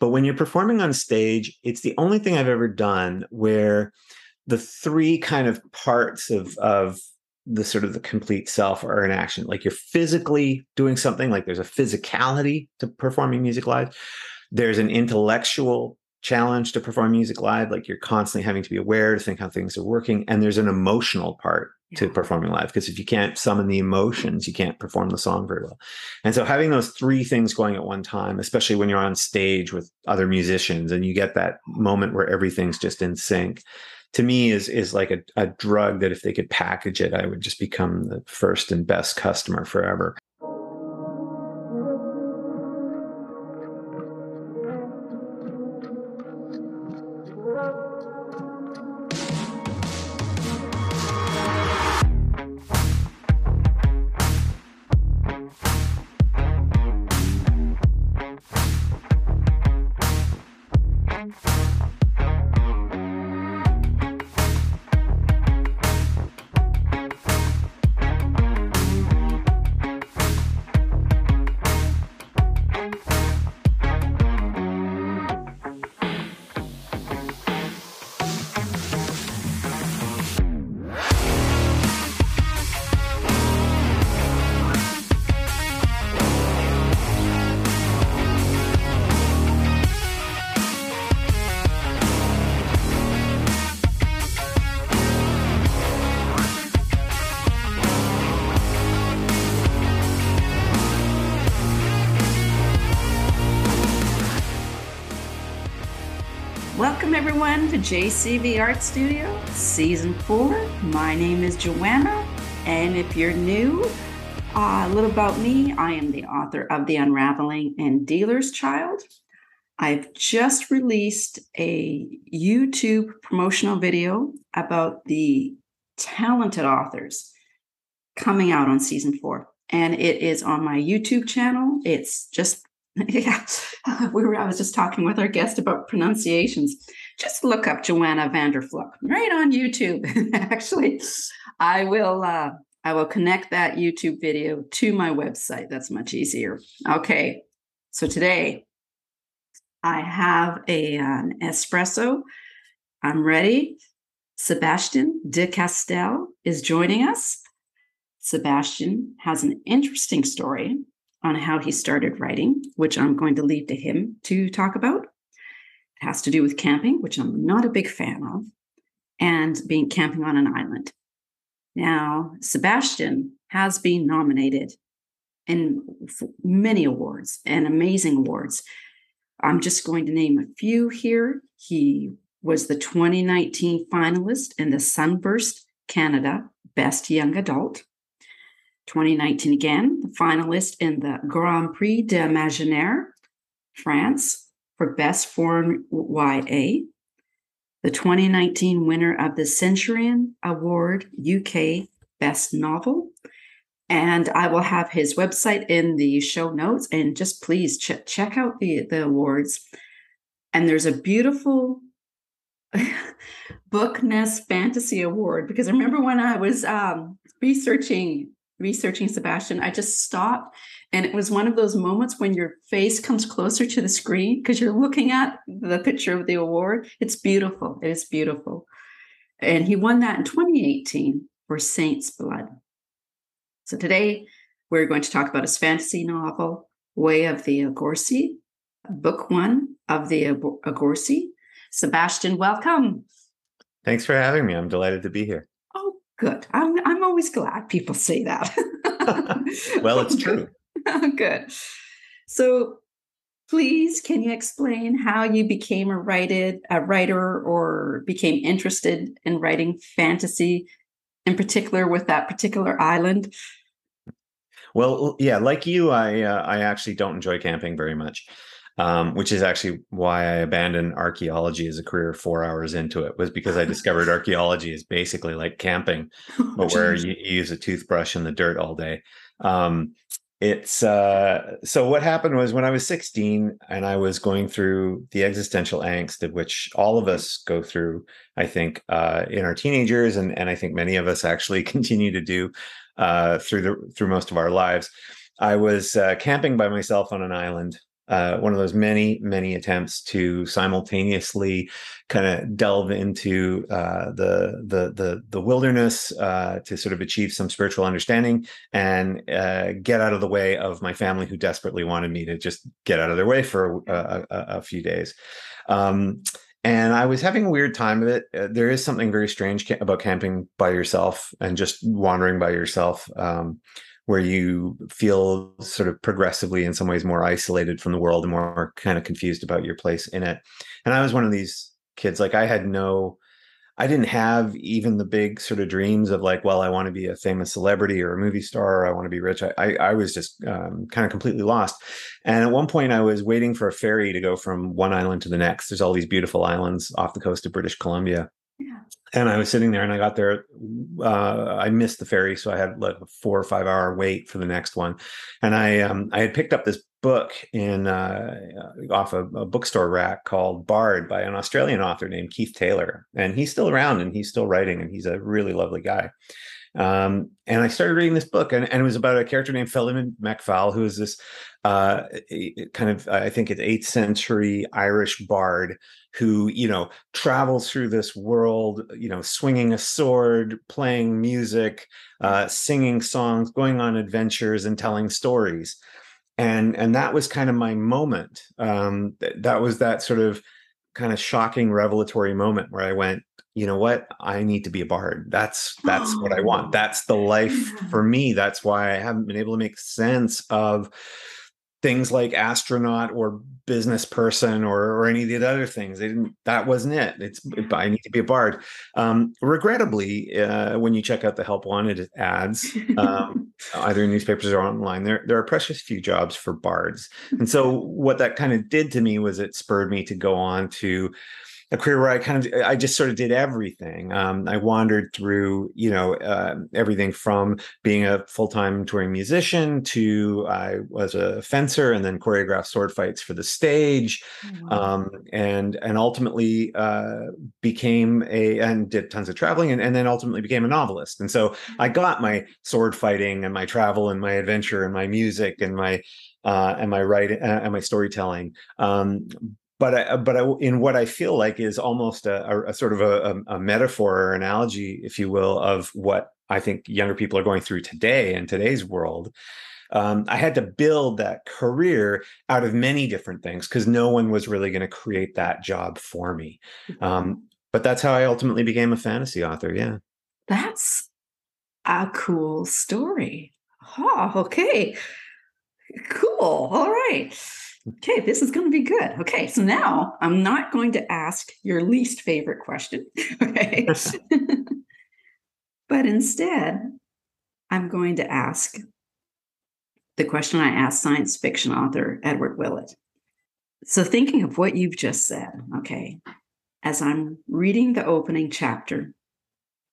But when you're performing on stage, it's the only thing I've ever done where the three kind of parts of of the sort of the complete self are in action. Like you're physically doing something, like there's a physicality to performing music live. There's an intellectual challenge to perform music live. Like you're constantly having to be aware to think how things are working. And there's an emotional part yeah. to performing live because if you can't summon the emotions, you can't perform the song very well. And so having those three things going at one time, especially when you're on stage with other musicians and you get that moment where everything's just in sync to me is is like a, a drug that if they could package it, I would just become the first and best customer forever. To JCV Art Studio, Season 4. My name is Joanna, and if you're new, uh, a little about me I am the author of The Unraveling and Dealer's Child. I've just released a YouTube promotional video about the talented authors coming out on Season 4. And it is on my YouTube channel. It's just yeah, we were. I was just talking with our guest about pronunciations just look up Joanna Vanderfluck right on YouTube. Actually, I will uh, I will connect that YouTube video to my website. That's much easier. Okay, so today I have a, an espresso. I'm ready. Sebastien de Castell is joining us. Sebastien has an interesting story on how he started writing, which I'm going to leave to him to talk about has to do with camping, which I'm not a big fan of, and being camping on an island. Now, Sebastien has been nominated in many awards and amazing awards. I'm just going to name a few here. He was the 2019 finalist in the Sunburst Canada Best Young Adult. 2019 again, the finalist in the Grand Prix d'Imaginaire, France for Best Foreign YA, the 2019 winner of the Centurion Award UK Best Novel. And I will have his website in the show notes. And just please ch- check out the, the awards. And there's a beautiful Booknest Fantasy Award because I remember when I was um, researching researching Sebastien, I just stopped. And it was one of those moments when your face comes closer to the screen because you're looking at the picture of the award. It's beautiful. It is beautiful. And he won that in 2018 for Saint's Blood. So today we're going to talk about his fantasy novel, Way of the Argosi, book one of the Argosi. Sebastien, welcome. Thanks for having me. I'm delighted to be here. Good. I'm I'm always glad people say that. well, it's true. Good. So please can you explain how you became a writer a writer or became interested in writing fantasy in particular with that particular island well yeah like you i uh, i actually don't enjoy camping very much um, which is actually why I abandoned archaeology as a career four hours into it, was because I discovered archaeology is basically like camping, but where you, you, use a toothbrush in the dirt all day. Um, it's uh, so what happened was when I was 16 and I was going through the existential angst of which all of us go through, I think, uh, in our teenagers, and and I think many of us actually continue to do uh, through the through most of our lives. I was uh, camping by myself on an island uh, one of those many, many attempts to simultaneously kind of delve into uh, the the the the wilderness uh, to sort of achieve some spiritual understanding and uh, get out of the way of my family who desperately wanted me to just get out of their way for a, a, a few days. Um, and I was having a weird time of it. Uh, there is something very strange about camping by yourself and just wandering by yourself. Um, where you feel sort of progressively in some ways more isolated from the world and more kind of confused about your place in it. And i was one of these kids like i had no i didn't have even the big sort of dreams of like well i want to be a famous celebrity or a movie star or i want to be rich. I i, I was just um, kind of completely lost. And at one point i was waiting for a ferry to go from one island to the next. There's all these beautiful islands off the coast of british columbia And I was sitting there and I got there. Uh, I missed the ferry, so I had like a four or five hour wait for the next one. And I um, I had picked up this book in uh, off a, a bookstore rack called Bard by an Australian author named Keith Taylor, and he's still around and he's still writing, and he's a really lovely guy. Um, and I started reading this book, and, and, it was about a character named Felimid mac Fal, who is this uh, kind of, I think, an eighth century Irish bard who, you know, travels through this world, you know, swinging a sword, playing music, uh, singing songs, going on adventures, and telling stories. And and that was kind of my moment. Um, that was that sort of kind of shocking revelatory moment where I went, you know what? I need to be a bard. That's that's oh, what i want. That's the life for me. That's why i haven't been able to make sense of things like astronaut or business person or, or any of the other things. They didn't that wasn't it. It's i need to be a bard. Um, regrettably uh, when you check out the help wanted ads um, either in newspapers or online there there are precious few jobs for bards. And so what that kind of did to me was it spurred me to go on to a career where I kind of I just sort of did everything. Um, I wandered through, you know, uh, everything from being a full time touring musician to I was a fencer and then choreographed sword fights for the stage, oh, um, and and ultimately uh, became a and did tons of traveling and, and then ultimately became a novelist. And so I mm. got my sword fighting and my travel and my adventure and my music and my uh, and my writing uh, and my storytelling. Um, but I, but I, in what I feel like is almost a, a, sort of a, a, metaphor or analogy, if you will, of what I think younger people are going through today in today's world. Um, I had to build that career out of many different things because no one was really going to create that job for me. Mm-hmm. Um, but that's how I ultimately became a fantasy author. Yeah, that's a cool story. Oh, okay, cool. All right okay, this is going to be good. Okay, so now I'm not going to ask your least favorite question. Okay. but instead, I'm going to ask the question I asked science fiction author Edward Willett. So, thinking of what you've just said, okay, as I'm reading the opening chapter,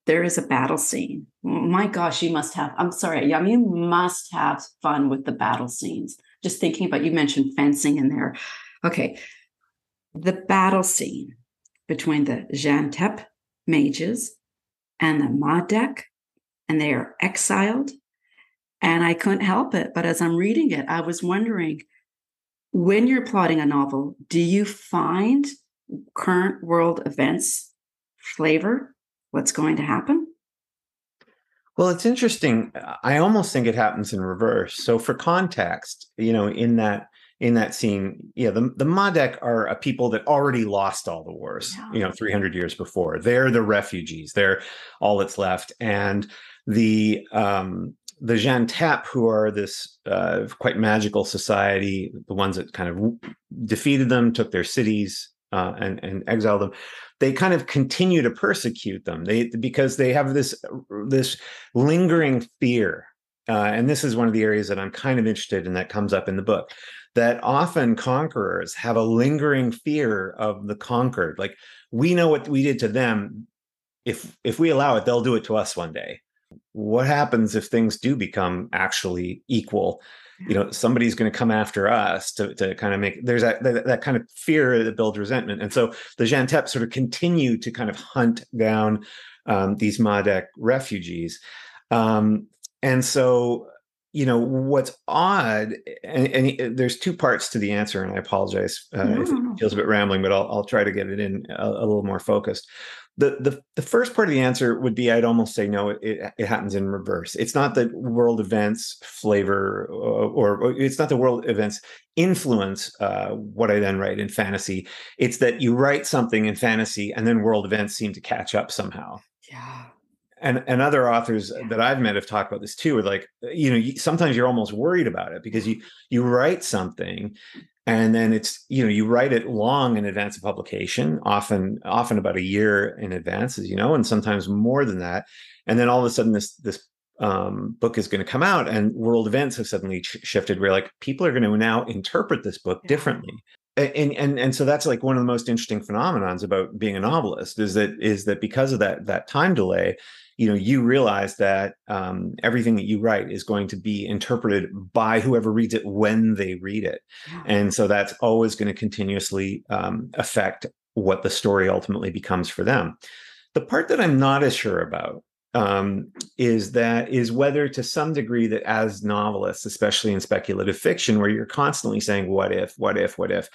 there is a battle scene. my gosh, you must have, I'm sorry, Yum, you must have fun with the battle scenes just thinking about you mentioned fencing in there. Okay. The battle scene between the Jan'Tep mages and the Mahdek, and they are exiled. And I couldn't help it. But as I'm reading it, I was wondering when you're plotting a novel, do you find current world events flavor what's going to happen? Well, it's interesting. I almost think it happens in reverse. So for context, you know, in that in that scene, yeah, the the Mahdek are a people that already lost all the wars, yeah. you know, 300 years before. They're the refugees. They're all that's left. And the um the Jan'Tep, who are this uh, quite magical society, the ones that kind of defeated them, took their cities, uh, and and exiled them they kind of continue to persecute them. They because they have this this lingering fear uh, and this is one of the areas that i'm kind of interested in that comes up in the book that often conquerors have a lingering fear of the conquered. Like we know what we did to them. If if we allow it they'll do it to us one day. What happens if things do become actually equal you know somebody's going to come after us to, to kind of make there's that, that, that kind of fear that builds resentment. And so the Jan'Tep sort of continue to kind of hunt down um, these Mahdek refugees. Um, and so you know what's odd and, and, there's two parts to the answer and i apologize uh, no, if it feels a bit rambling but i'll, I'll try to get it in a, a, little more focused. The, the the first part of the answer would be i'd almost say no it, it happens in reverse. It's not that world events flavor or, or it's not the world events influence uh, what i then write in fantasy. It's that you write something in fantasy and then world events seem to catch up somehow. Yeah and and other authors that I've met have talked about this too. Are like, you know, sometimes you're almost worried about it because you you write something, and then it's you know you write it long in advance of publication, often often about a year in advance, as you know, and sometimes more than that. And then all of a sudden, this this um, book is going to come out, and world events have suddenly ch- shifted. Where like people are going to now interpret this book yeah. differently and and and so that's like one of the most interesting phenomenons about being a novelist is that is that because of that that time delay you know you realize that um, everything that you write is going to be interpreted by whoever reads it when they read it. And so that's always going to continuously um, affect what the story ultimately becomes for them. The part that i'm not as sure about um, is that is whether to some degree that as novelists especially in speculative fiction where you're constantly saying what if what if what if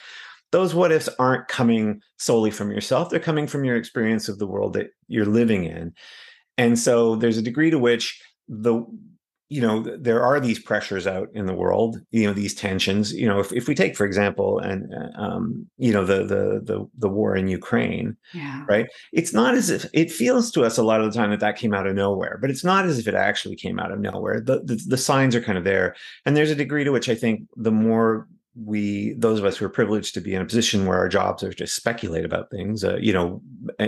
those what ifs aren't coming solely from yourself. They're coming from your experience of the world that you're living in and so there's a degree to which the you know there are these pressures out in the world you know these tensions you know if, if we take for example and uh, um, you know the, the the the war in ukraine yeah. right? It's not as if it feels to us a lot of the time that that came out of nowhere but it's not as if it actually came out of nowhere. The, the, the signs are kind of there. And there's a degree to which i think the more we those of us who are privileged to be in a position where our jobs are to speculate about things uh, you know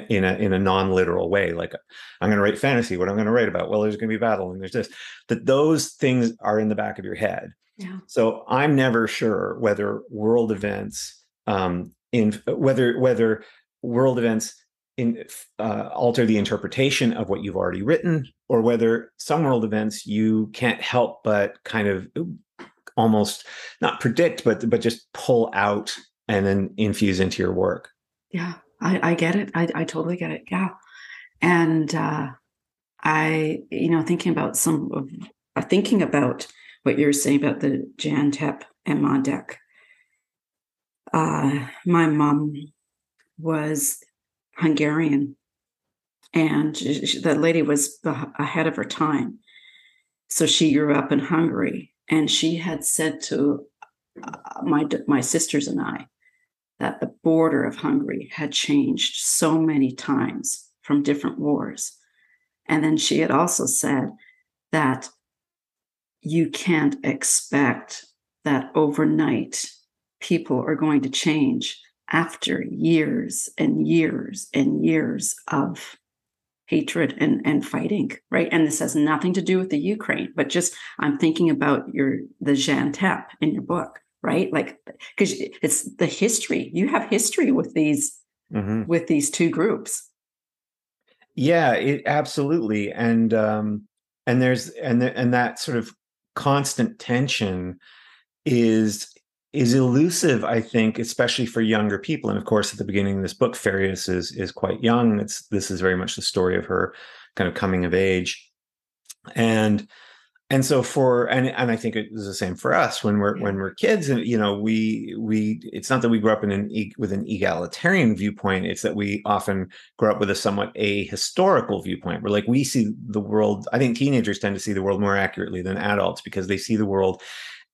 in a in a non-literal way like i'm going to write fantasy what i'm going to write about well there's going to be battle and there's this that those things are in the back of your head yeah. so i'm never sure whether world events um in whether whether world events in uh, alter the interpretation of what you've already written or whether some world events you can't help but kind of almost not predict, but but just pull out and then infuse into your work. Yeah, I, I get it. I, I totally get it. Yeah, and uh, I, you know, thinking about some of uh, thinking about what you're saying about the Jan'Tep and Mahdek. Uh, my mom was Hungarian, and she, that lady was ahead of her time. So she grew up in Hungary and she had said to uh, my my sisters and I that the border of Hungary had changed so many times from different wars. And then she had also said that you can't expect that overnight people are going to change after years and years and years of hatred and, and fighting, right? And this has nothing to do with the Ukraine, but just I'm thinking about your the Jan'Tep in your book, right? Like because it's the history. You have history with these mm-hmm. with these two groups. Yeah, it, absolutely. And um and there's and the, and that sort of constant tension is is elusive, I think, especially for younger people. And of course, at the beginning of this book, Ferius is is quite young. It's this is very much the story of her kind of coming of age, and and so for and and I think it was the same for us when we're when we're kids. And you know, we we it's not that we grew up in an with an egalitarian viewpoint. It's that we often grow up with a somewhat a historical viewpoint. Where like we see the world. I think teenagers tend to see the world more accurately than adults because they see the world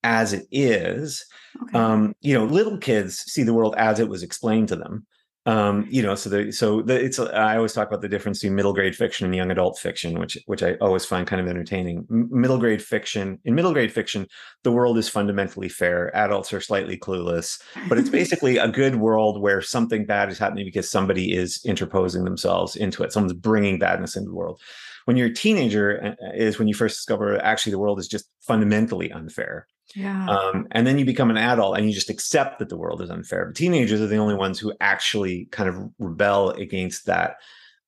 as it is. Okay. Um, you know, little kids see the world as it was explained to them. Um, you know, so the so the, it's I always talk about the difference between middle grade fiction and young adult fiction, which which I always find kind of entertaining. M- middle grade fiction, in middle grade fiction, the world is fundamentally fair. Adults are slightly clueless, but it's basically a good world where something bad is happening because somebody is interposing themselves into it. Someone's bringing badness into the world when you're a teenager uh, is when you first discover actually the world is just fundamentally unfair yeah. Um, and then you become an adult and you just accept that the world is unfair. But teenagers are the only ones who actually kind of rebel against that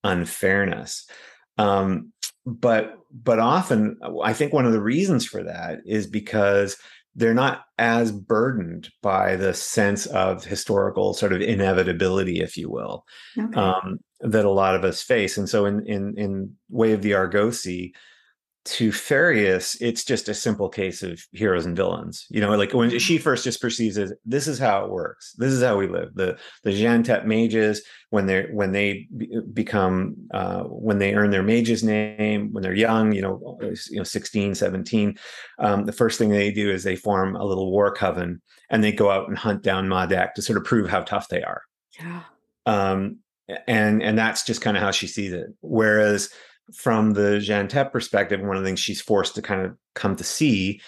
unfairness. Um, but but often I think one of the reasons for that is because they're not as burdened by the sense of historical sort of inevitability, if you will, okay. um, that a lot of us face. And so in in in Way of the Argosi, to Ferius, it's just a simple case of heroes and villains. You know, like when she first just perceives it, this is how it works. This is how we live. The the Jan'Tep mages, when they're when they become uh, when they earn their mage's name, when they're young, you know, you know, 16, 17, um, the first thing they do is they form a little war coven and they go out and hunt down Mahdek to sort of prove how tough they are. Yeah. Um, and and that's just kind of how she sees it. Whereas from the Jan'Tep perspective, one of the things she's forced to kind of come to see,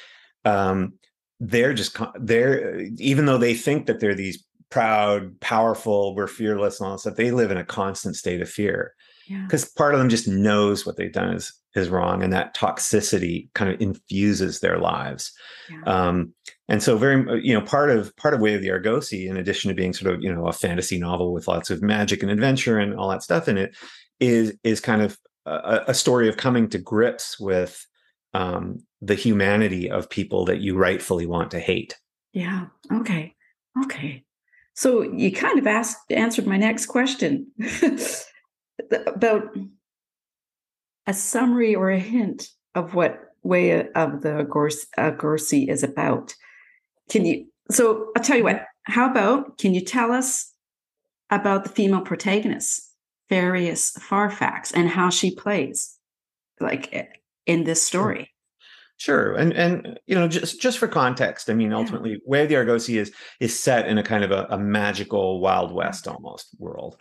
um, they're just they're even though they think that they're these proud, powerful, we're fearless and all that stuff, they live in a constant state of fear because yeah. part of them just knows what they've done is is wrong, and that toxicity kind of infuses their lives. Yeah. Um, and so, very you know, part of part of Way of the Argosi, in addition to being sort of you know a fantasy novel with lots of magic and adventure and all that stuff in it, is is kind of a, a story of coming to grips with um, the humanity of people that you rightfully want to hate. Yeah. Okay. Okay. So you kind of asked answered my next question about a summary or a hint of what way of the Argosi is about. Can you? So I'll tell you what. How about can you tell us about the female protagonist? Ferius Parfax and how she plays like eh, in this story. Sure. And and you know, just just for context, I mean, ultimately, yeah. Of the Argosi is is set in a kind of a, a magical Wild West almost world.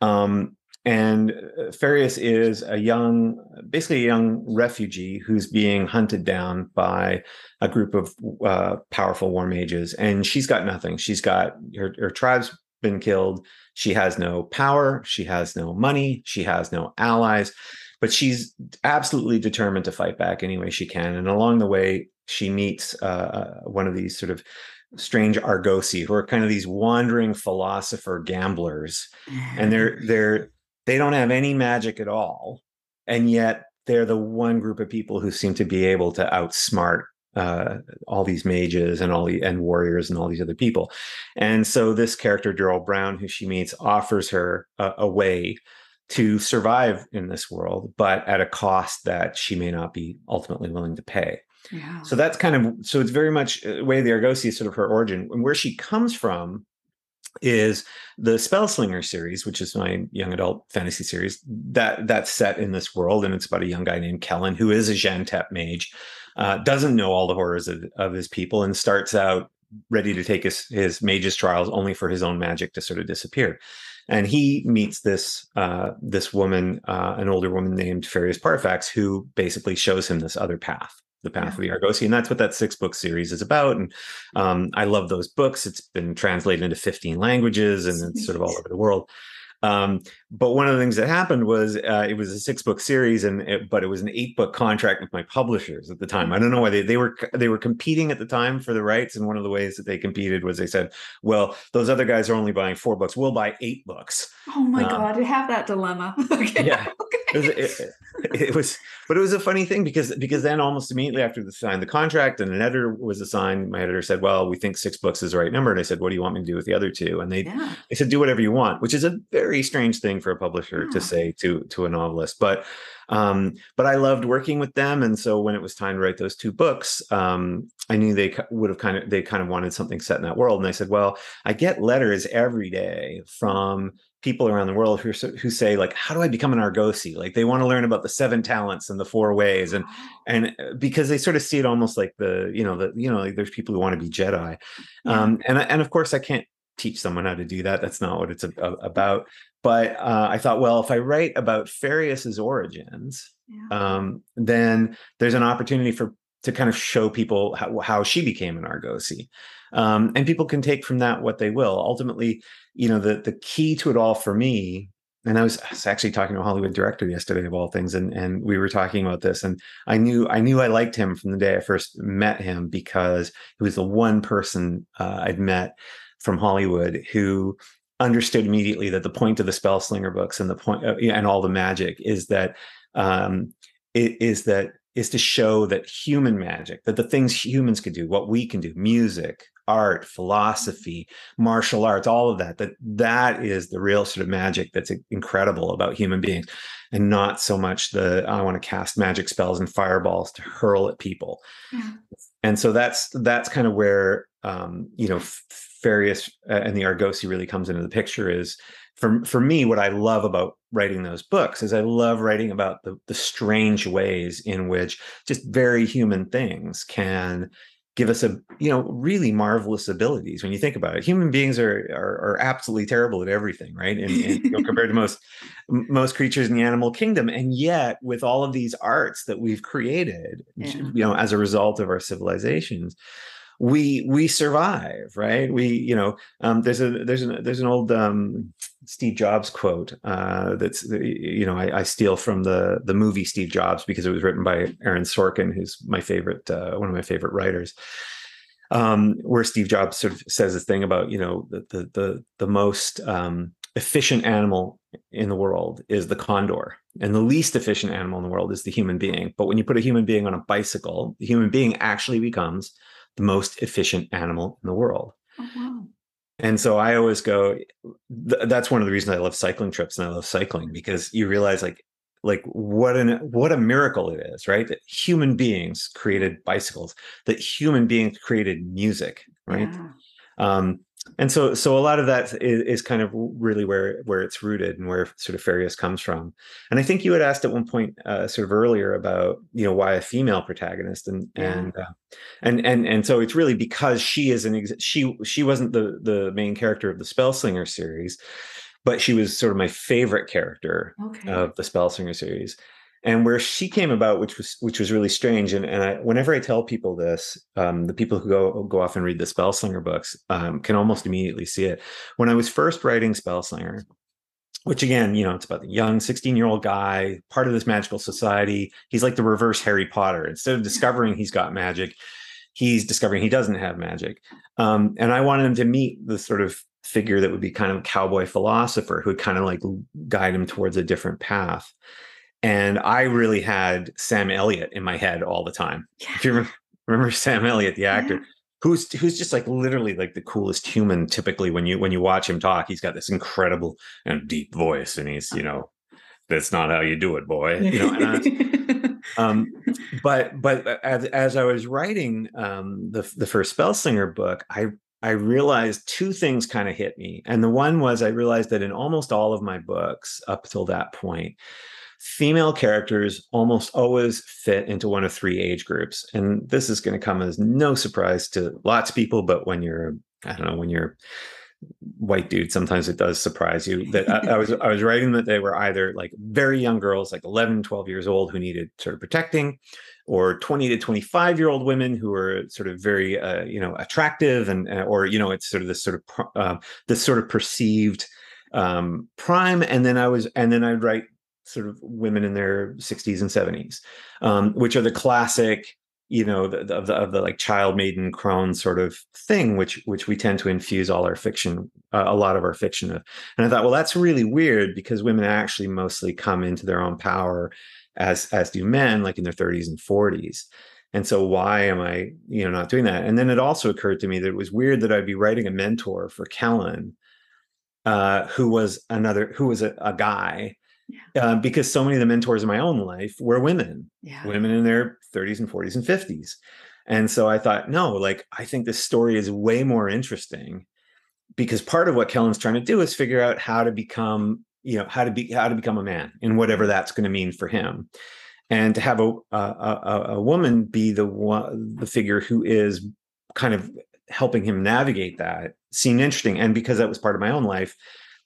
Um, and uh, Ferius is a young, basically a young refugee who's being hunted down by a group of uh, powerful war mages, and she's got nothing. She's got her, her tribe's been killed. She has no power, she has no money, she has no allies, but she's absolutely determined to fight back any way she can. And along the way, she meets uh, uh one of these sort of strange argosi who are kind of these wandering philosopher gamblers and they're they're they don't have any magic at all and yet they're the one group of people who seem to be able to outsmart uh, all these mages and all the and warriors and all these other people. And so this character, Durral Brown, who she meets, offers her a, a, way to survive in this world, but at a cost that she may not be ultimately willing to pay. Yeah. So that's kind of so it's very much uh, way the Argosi is sort of her origin and where she comes from is the Spellslinger series, which is my young adult fantasy series that that's set in this world, and it's about a young guy named Kellen who is a Jan'Tep mage uh, doesn't know all the horrors of, of his people and starts out ready to take his, his mage's trials only for his own magic to sort of disappear. And he meets this uh, this woman, uh, an older woman named Ferius Parfax, who basically shows him this other path, the path yeah. of the Argosi, and that's what that six book series is about. And um, I love those books. It's been translated into fifteen languages, and it's sort of all over the world. Um, but one of the things that happened was uh, it was a six book series, and it, but it was an eight book contract with my publishers at the time. I don't know why they they were they were competing at the time for the rights, and one of the ways that they competed was they said, "Well, those other guys are only buying four books. We'll buy eight books." Oh my um, god, I have that dilemma. okay. Yeah, okay. It, was, it, it, was, but it was a funny thing because because then almost immediately after they signed the contract and an editor was assigned, my editor said, "Well, we think six books is the right number," and I said, "What do you want me to do with the other two? And they yeah. they said, "Do whatever you want," which is a very strange thing for a publisher yeah. to say to to a novelist, but um, but I loved working with them, and so when it was time to write those two books, um, I knew they would have kind of they kind of wanted something set in that world, and I said, well, I get letters every day from people around the world who who say like how do i become an argosi? Like they want to learn about the seven talents and the four ways and and uh, because they sort of see it almost like the you know the you know like there's people who want to be jedi. Yeah. um and and of course i can't teach someone how to do that. That's not what it's about. But uh, I thought, well, if I write about Ferius's origins, yeah. um, then there's an opportunity for to kind of show people how, how she became an Argosi, um, and people can take from that what they will. Ultimately, you know, the the key to it all for me. And I was, actually talking to a Hollywood director yesterday of all things, and and we were talking about this, and I knew I knew I liked him from the day I first met him because he was the one person uh, I'd met from Hollywood who understood immediately that the point of the Spellslinger books and the point uh, and all the magic is that um, it is that is to show that human magic that the things humans can do what we can do music art, philosophy, martial arts, all of that. That that is the real sort of magic that's incredible about human beings, and not so much the I want to cast magic spells and fireballs to hurl at people. Yeah. And so that's that's kind of where um, you know Ferius uh, and the Argosi really comes into the picture. Is for for me what I love about writing those books is I love writing about the the strange ways in which just very human things can give us a you know really marvelous abilities when you think about it. Human beings are are, are absolutely terrible at everything right? And, and you know, compared to most most creatures in the animal kingdom. And yet with all of these arts that we've created yeah. you know as a result of our civilizations we we survive right? We you know um, there's a there's an there's an old um, steve jobs quote uh, that's you know I, I, steal from the the movie steve jobs because it was written by aaron sorkin who's my favorite uh, one of my favorite writers. Um, where steve jobs sort of says this thing about you know the the the, the most um, efficient animal in the world is the condor and the least efficient animal in the world is the human being. But when you put a human being on a bicycle the human being actually becomes the most efficient animal in the world. Oh, wow. And so I always go, th- that's one of the reasons I love cycling trips and I love cycling because you realize like, like what an what a miracle it is, right? That human beings created bicycles, that human beings created music, right? Yeah. Um, and so so a lot of that is, is, kind of really where where it's rooted and where sort of Ferius comes from and i think you had asked at one point uh, sort of earlier about you know why a female protagonist and yeah. and uh, and and and so it's really because she is an ex- she she wasn't the the main character of the spellslinger series but she was sort of my favorite character okay. of the spellslinger series and where she came about which was which was really strange and, and I, whenever i tell people this um, the people who go go off and read the spellslinger books um, can almost immediately see it. When i was first writing spellslinger which again you know it's about the young 16 year old guy part of this magical society he's like the reverse harry potter. Instead of discovering he's got magic he's discovering he doesn't have magic. Um, and i wanted him to meet the sort of figure that would be kind of cowboy philosopher who would kind of like guide him towards a different path and I really had Sam Elliott in my head all the time. Yeah. If you remember, remember Sam Elliott, the actor, yeah. who's who's just like literally like the coolest human. Typically, when you when you watch him talk, he's got this incredible and deep voice, and he's you know, that's not how you do it, boy. You know, I, um, but but as as I was writing um, the the first Spellslinger book, I I realized two things kind of hit me, and the one was I realized that in almost all of my books up till that point female characters almost always fit into one of three age groups. And this is going to come as no surprise to lots of people, but when you're, I don't know, when you're white dude, sometimes it does surprise you that I, I, was I was writing that they were either like very young girls, like 11, 12 years old who needed sort of protecting, or 20 to 25 year old women who are sort of very uh, you know attractive and uh, or you know it's sort of this sort of uh, this sort of perceived um, prime and then i was and then i'd write sort of women in their 60s and 70s, um, which are the classic, you know, the, the, of the of the like child maiden crone sort of thing, which which we tend to infuse all our fiction, uh, a lot of our fiction of. And I thought, well, that's really weird because women actually mostly come into their own power as as do men, like in their 30s and 40s. And so why am I, you know, not doing that? And then it also occurred to me that it was weird that I'd be writing a mentor for Kellen, uh, who was another, who was a, a guy. Uh, because so many of the mentors in my own life were women, yeah. women in their 30s and 40s and 50s. And so I thought, no, like, I think this story is way more interesting because part of what Kellen's trying to do is figure out how to become, you know, how to be, how to become a man and whatever that's going to mean for him. And to have a, a, a, a woman be the one, the figure who is kind of helping him navigate that seemed interesting. And because that was part of my own life,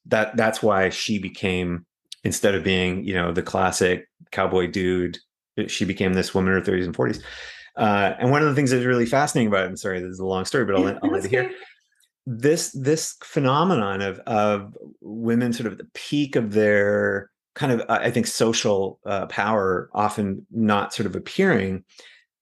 that that's why she became instead of being you know the classic cowboy dude she became this woman in her 30s and 40s uh, and one of the things that's really fascinating about it and sorry this is a long story but i'll, I'll let it hear. this this phenomenon of of women sort of at the peak of their kind of i think social uh, power often not sort of appearing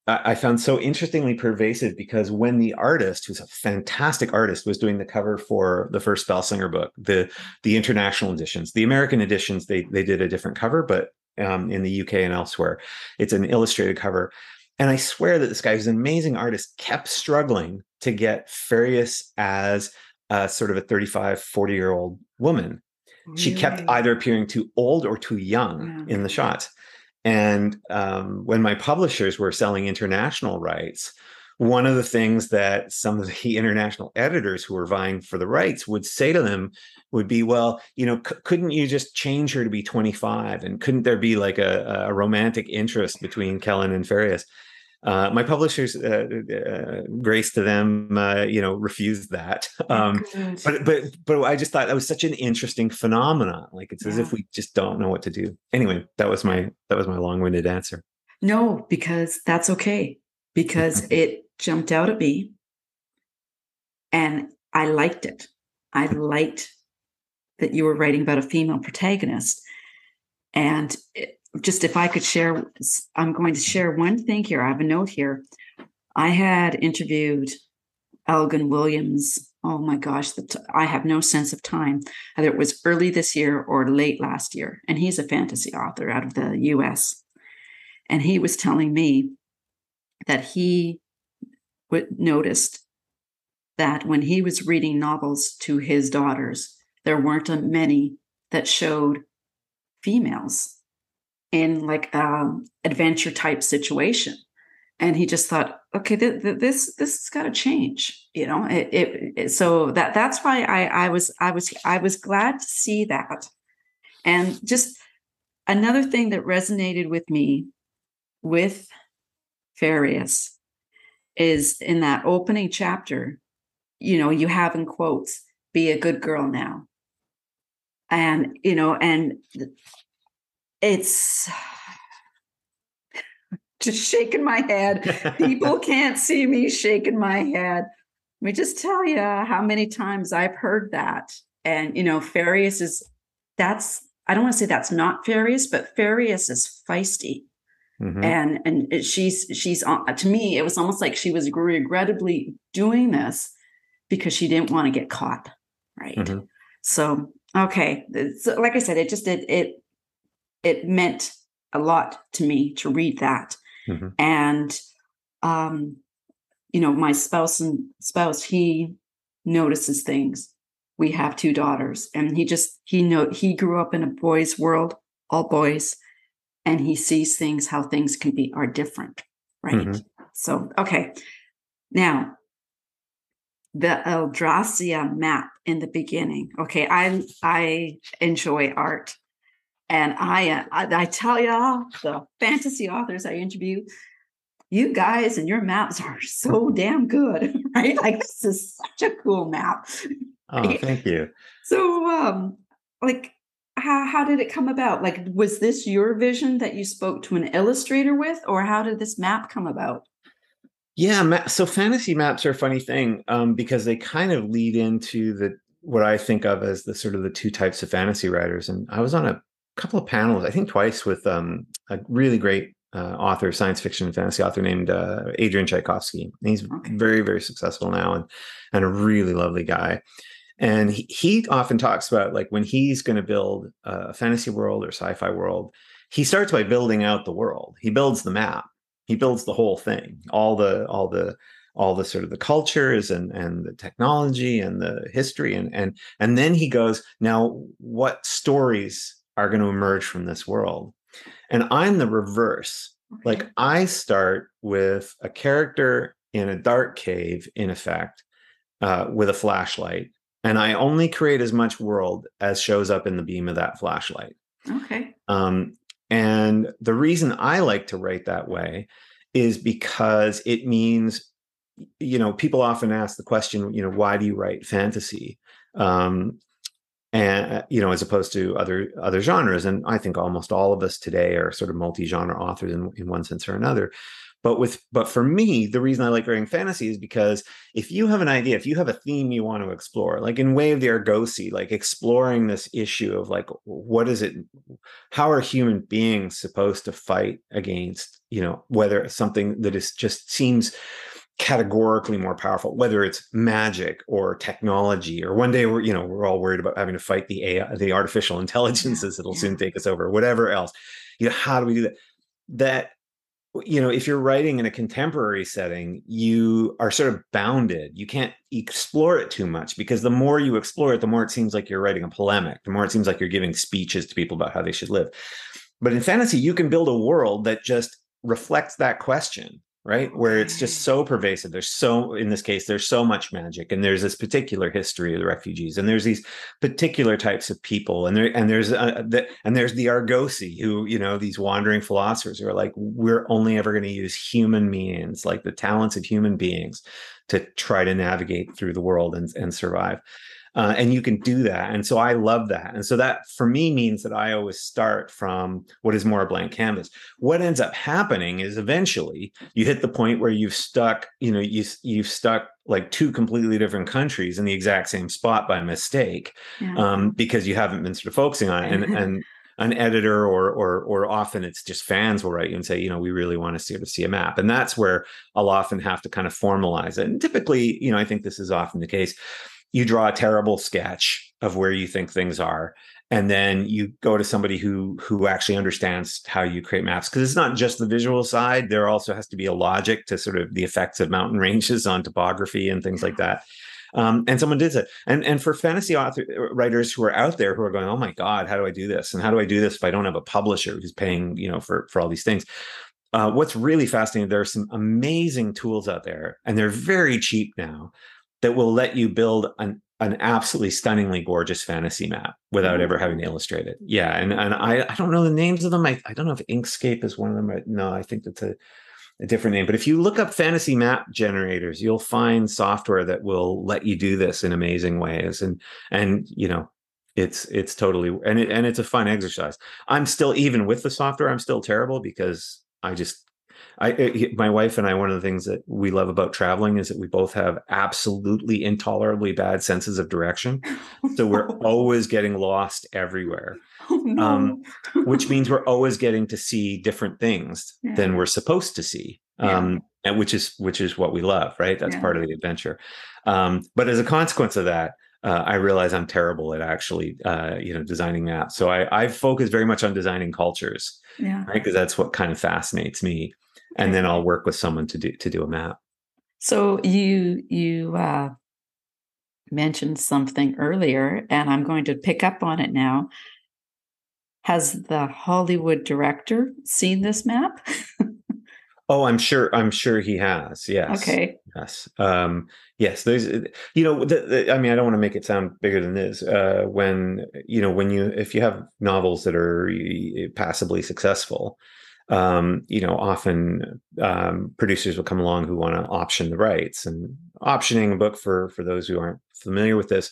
I found so interestingly pervasive because when the artist, who's a fantastic artist, was doing the cover for the first Spellslinger book, the the international editions, the American editions, they they did a different cover, but um, in the UK and elsewhere, it's an illustrated cover. And I swear that this guy, who's an amazing artist, kept struggling to get Ferius as a sort of a 35, 40 year old woman. Really? She kept either appearing too old or too young yeah. in the shots. And um, when my publishers were selling international rights, one of the things that some of the international editors who were vying for the rights would say to them would be, well, you know, c- couldn't you just change her to be 25? And couldn't there be like a, a romantic interest between Kellen and Ferius? Uh, my publishers, uh, uh, grace to them, uh, you know, refused that. Um, but but but I just thought that was such an interesting phenomenon. Like it's yeah. as if we just don't know what to do. Anyway, that was my that was my long winded answer. No, because that's okay. Because it jumped out at me, and I liked it. I liked that you were writing about a female protagonist, and it, just if I could share, I'm going to share one thing here. I have a note here. I had interviewed Elgin Williams. Oh my gosh, I have no sense of time. Either it was early this year or late last year. And he's a fantasy author out of the US. And he was telling me that he noticed that when he was reading novels to his daughters, there weren't many that showed females in like um adventure type situation. And he just thought okay th- th- this this has got to change you know? It, it, it, so that that's why i i was i was i was glad to see that. And just another thing that resonated with me with Ferius is in that opening chapter you know you have in quotes be a good girl now. And you know and it's just shaking my head. People can't see me shaking my head. Let me just tell you how many times I've heard that. And, you know, Ferius is, that's, I don't want to say that's not Ferius, but Ferius is feisty. Mm-hmm. And and she's she's to me it was almost like she was regrettably doing this because she didn't want to get caught, right? Mm-hmm. So okay, so like I said, it just it it it meant a lot to me to read that. Mm-hmm. And um, you know, my spouse and spouse, he notices things. We have two daughters, and he just he know he grew up in a boys' world, all boys, and he sees things how things can be are different, right? Mm-hmm. So okay, now the Eldrassia map in the beginning. Okay, I I enjoy art. And I, uh, I, I tell y'all, the fantasy authors I interview, you guys and your maps are so damn good, right? Like this is such a cool map. Oh, thank you. So, um, like, how how did it come about? Like, was this your vision that you spoke to an illustrator with, or how did this map come about? Yeah, so fantasy maps are a funny thing um, because they kind of lead into the what I think of as the sort of the two types of fantasy writers. And I was on a couple of panels, I think twice, with um, a really great uh, author, science fiction and fantasy author named uh, Adrian Tchaikovsky. And he's okay. very, very successful now and, and a really lovely guy. And he, he often talks about like when he's going to build a fantasy world or sci-fi world, he starts by building out the world. He builds the map. He builds the whole thing, all the all the all the sort of the cultures and and the technology and the history and and and then he goes now what stories are going to emerge from this world. And I'm the reverse. Okay. Like I start with a character in a dark cave, in effect, uh, with a flashlight. And I only create as much world as shows up in the beam of that flashlight. Okay. Um, and the reason I like to write that way is because it means, you know, people often ask the question, you know, why do you write fantasy? Um, and uh, you know as opposed to other other genres and i think almost all of us today are sort of multi-genre authors in, in one sense or another. But with but for me the reason i like writing fantasy is because if you have an idea if you have a theme you want to explore like in way of the argosi like exploring this issue of like what is it how are human beings supposed to fight against you know whether something that is just seems categorically more powerful, whether it's magic or technology, or one day we're you know we're all worried about having to fight the AI, the artificial intelligences that'll soon take us over, whatever else. You know, how do we do that? That you know if you're writing in a contemporary setting you are sort of bounded. You can't explore it too much because the more you explore it the more it seems like you're writing a polemic. The more it seems like you're giving speeches to people about how they should live. But in fantasy you can build a world that just reflects that question right? Where it's just so pervasive. There's so in this case there's so much magic and there's this particular history of the refugees and there's these particular types of people and there and there's uh, the, and there's the argosi who you know these wandering philosophers who are like we're only ever going to use human means like the talents of human beings to try to navigate through the world and, and survive uh, and you can do that and so i love that and so that for me means that i always start from what is more a blank canvas what ends up happening is eventually you hit the point where you've stuck you know you, you've stuck like two completely different countries in the exact same spot by mistake yeah. um, because you haven't been sort of focusing on it and and an editor or or or often it's just fans will write you and say, you know, we really want to see to see a map. And that's where I'll often have to kind of formalize it. And typically, you know, I think this is often the case you draw a terrible sketch of where you think things are and then you go to somebody who who actually understands how you create maps because it's not just the visual side there also has to be a logic to sort of the effects of mountain ranges on topography and things like that. Um, and someone did it. And and for fantasy author writers who are out there who are going oh my god how do i do this? And how do i do this if i don't have a publisher who's paying you know for for all these things? Uh, what's really fascinating there are some amazing tools out there and they're very cheap now that will let you build an an absolutely stunningly gorgeous fantasy map without mm-hmm. ever having to illustrate it. Yeah, and and I I don't know the names of them. I, I don't know if Inkscape is one of them. No, I think that's a, a different name. But if you look up fantasy map generators, you'll find software that will let you do this in amazing ways. And and you know, it's it's totally and it and it's a fun exercise. I'm still even with the software, I'm still terrible because I just I, it, my wife and I, one of the things that we love about traveling is that we both have absolutely intolerably bad senses of direction. So we're always getting lost everywhere. Oh, no. um, which means we're always getting to see different things yeah. than we're supposed to see. Um, yeah. and which is which is what we love, right? That's yeah. part of the adventure. Um, but as a consequence of that, uh, I realize I'm terrible at actually, uh, you know, designing maps. So I, I focus very much on designing cultures, yeah. right? Because that's what kind of fascinates me and then I'll work with someone to do to do a map. So you you uh, mentioned something earlier, and I'm going to pick up on it now. Has the Hollywood director seen this map? oh, I'm sure. I'm sure he has. Yes. Okay. Yes. Um, yes. There's, you know, the, the, I mean, I don't want to make it sound bigger than this. Uh, when you know, when you if you have novels that are passably successful, um, you know, often um, producers will come along who want to option the rights. And optioning a book for for those who aren't familiar with this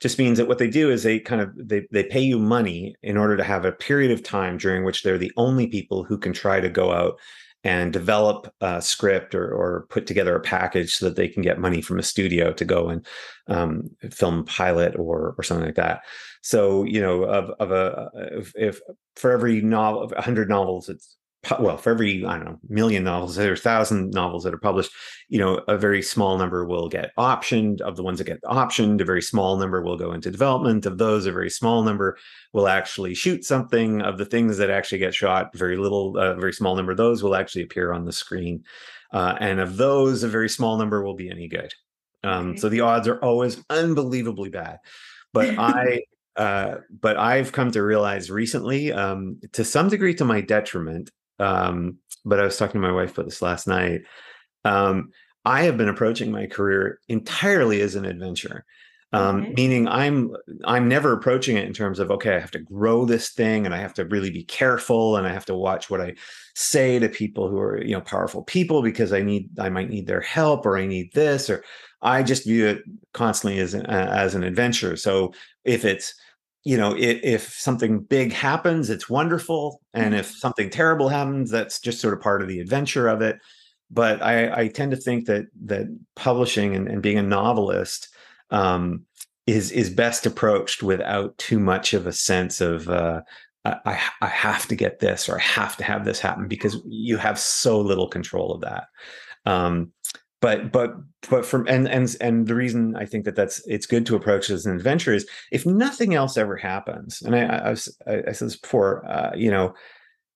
just means that what they do is they kind of they they pay you money in order to have a period of time during which they're the only people who can try to go out and develop a script or, or put together a package so that they can get money from a studio to go and um, film pilot or or something like that. So you know, of of a if, if for every novel, hundred novels, it's well for every i don't know million novels there's thousand novels that are published you know a very small number will get optioned. Of the ones that get optioned a very small number will go into development. Of those a very small number will actually shoot something. Of the things that actually get shot very little a uh, very small number of those will actually appear on the screen. Uh, and of those a very small number will be any good. Um, okay. so the odds are always unbelievably bad. But i uh, but I've come to realize recently, um, to some degree, to my detriment, um, but I was talking to my wife about this last night. Um, I have been approaching my career entirely as an adventure. Um, okay. meaning I'm I'm never approaching it in terms of okay I have to grow this thing and I have to really be careful and I have to watch what I say to people who are you know powerful people because I need I might need their help or I need this or I just view it constantly as an, uh, as an adventure. So if it's you know if, if, something big happens it's wonderful and if mm-hmm. something terrible happens that's just sort of part of the adventure of it but i, I tend to think that that publishing and, and being a novelist um, is is best approached without too much of a sense of uh, I, I have to get this or I have to have this happen because you have so little control of that. Um, but but but from and and and the reason I think that that's it's good to approach as an adventure is if nothing else ever happens, and I I, I, I said this before, uh, you know,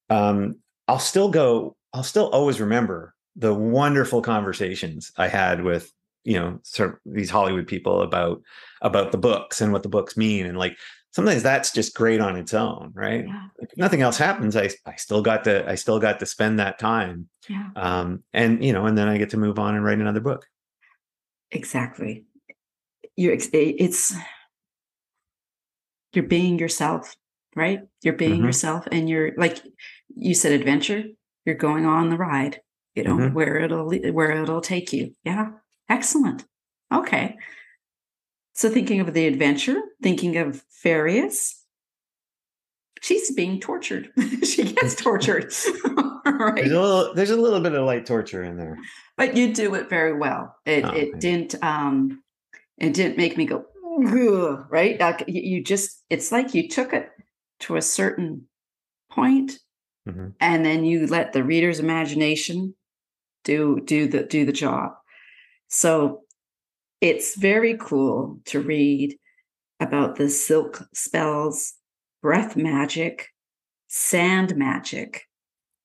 um, I'll still go I'll still always remember the wonderful conversations I had with you know sort of these Hollywood people about about the books and what the books mean and like sometimes that's just great on its own right? Yeah. if nothing else happens I, I still got to i still got to spend that time yeah. um and you know and then i get to move on and write another book. Exactly. You're it's you're being yourself right? You're being mm-hmm. yourself and you're like you said adventure you're going on the ride. You know mm-hmm. where it'll where it'll take you. Yeah. Excellent. Okay so thinking of the adventure thinking of Ferius. She's being tortured. She gets tortured. Right. There's a, little, there's a little bit of light torture in there. But you do it very well. It, oh, it didn't um it didn't make me go right? Like you just it's like you took it to a certain point, mm-hmm. and then you let the reader's imagination do do the do the job. So it's very cool to read about the silk spells breath magic sand magic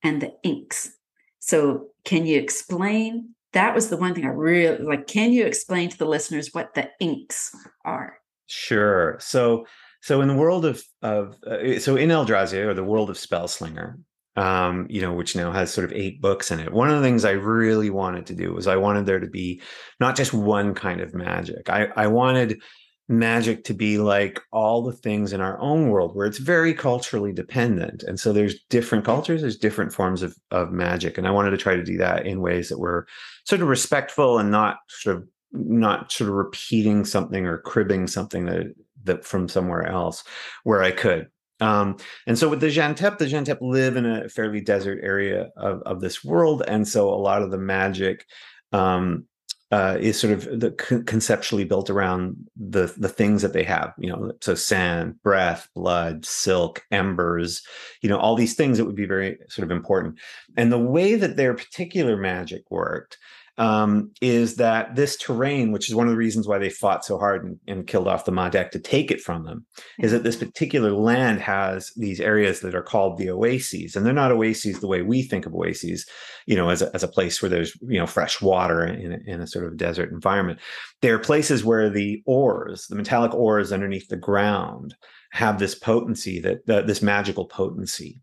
and the inks. So can you explain? That was the one thing i really like can you explain to the listeners what the inks are? Sure. So so in the world of of uh, so in Eldrazi or the world of Spellslinger, um, you know, which now has sort of eight books in it. One of the things I really wanted to do was I wanted there to be not just one kind of magic. I I wanted magic to be like all the things in our own world where it's very culturally dependent and so there's different cultures there's different forms of, of magic and i wanted to try to do that in ways that were sort of respectful and not sort of not sort of repeating something or cribbing something that that from somewhere else where I could. Um, and so with the Jan'Tep, the Jan'Tep live in a fairly desert area of, of this world. And so a lot of the magic um, uh, is sort of the conceptually built around the the things that they have, you know, so sand, breath, blood, silk, embers, you know, all these things that would be very sort of important. And the way that their particular magic worked um, is that this terrain, which is one of the reasons why they fought so hard and, and killed off the Mahdek to take it from them, is that this particular land has these areas that are called the oases, and they're not oases the way we think of oases, you know, as a, as a place where there's you know fresh water in a, in a sort of desert environment. They're places where the ores, the metallic ores underneath the ground, have this potency that uh, this magical potency